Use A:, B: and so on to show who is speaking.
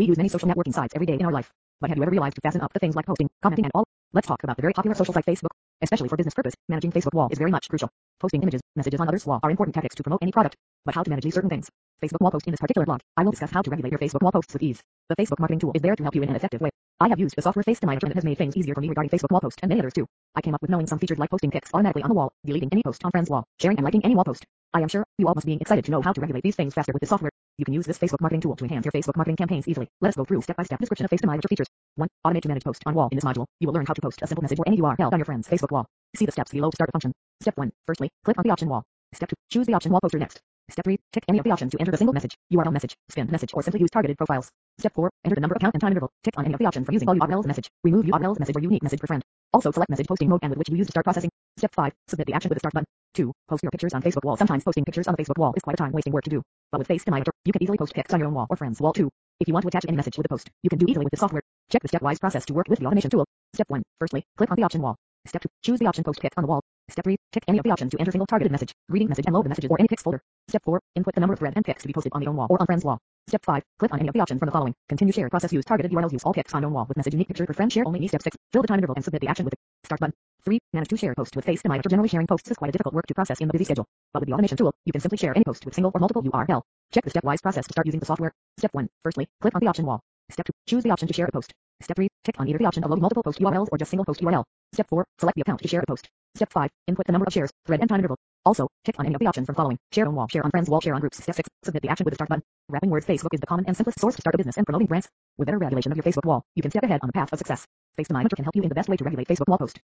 A: We use many social networking sites every day in our life. But have you ever realized to fasten up the things like posting, commenting and all? Let's talk about the very popular social site Facebook. Especially for business purpose, managing Facebook wall is very much crucial. Posting images, messages on others' wall are important tactics to promote any product. But how to manage these certain things? Facebook wall post in this particular blog, I will discuss how to regulate your Facebook wall posts with ease. The Facebook marketing tool is there to help you in an effective way. I have used the software FaceDominator and it has made things easier for me regarding Facebook wall post and many others too. I came up with knowing some features like posting pics automatically on the wall, deleting any post on friends wall, sharing and liking any wall post. I am sure you all must be excited to know how to regulate these things faster with this software. You can use this Facebook marketing tool to enhance your Facebook marketing campaigns easily. Let us go through step-by-step description of FaceDominator features. 1. Automate to manage post on wall. In this module, you will learn how to post a simple message or any URL on your friend's Facebook wall. See the steps below to start the function. Step 1. Firstly, click on the option wall. Step 2. Choose the option wall poster next. Step 3. Tick any of the options to enter the single message, URL message, spin message, or simply use targeted profiles. Step 4. Enter the number, of account, and time interval. Tick on any of the options for using all URLs message. Remove URLs message or unique message per friend. Also select message posting mode and with which you use to start processing. Step 5. Submit the action with the start button. 2. Post your pictures on Facebook wall. Sometimes posting pictures on the Facebook wall is quite a time-wasting work to do. But with Face FaceDominator, you can easily post pics on your own wall or friend's wall too. If you want to attach any message with a post, you can do easily with the software. Check the stepwise process to work with the automation tool. Step 1. Firstly, click on the option wall. Step 2. Choose the option post pic on the wall. Step 3. Tick any of the options to enter single targeted message, reading message and load the messages or any pics folder. Step 4. Input the number of thread and pics to be posted on the own wall or on friend's wall. Step 5. Click on any of the options from the following. Continue share process use targeted URLs use all pics on own wall with message unique picture per friend share only step 6. Fill the time interval and submit the action with the start button. 3. Manage to share post with FaceDominator. Generally sharing posts is quite a difficult work to process in the busy schedule. But with the automation tool, you can simply share any post with single or multiple URL. Check the stepwise process to start using the software. Step 1. Firstly, click on the option wall. Step 2. Choose the option to share a post. Step 3. Tick on either the option of loading multiple post URLs or just single post URL. Step 4. Select the account to share a post. Step 5. Input the number of shares, thread and time interval. Also, tick on any of the options from following. Share on wall, share on friends wall, share on groups. Step 6. Submit the action with the start button. Wrapping words Facebook is the common and simplest source to start a business and promoting brands. With better regulation of your Facebook wall, you can step ahead on the path of success. FaceDominator can help you in the best way to regulate Facebook wall post.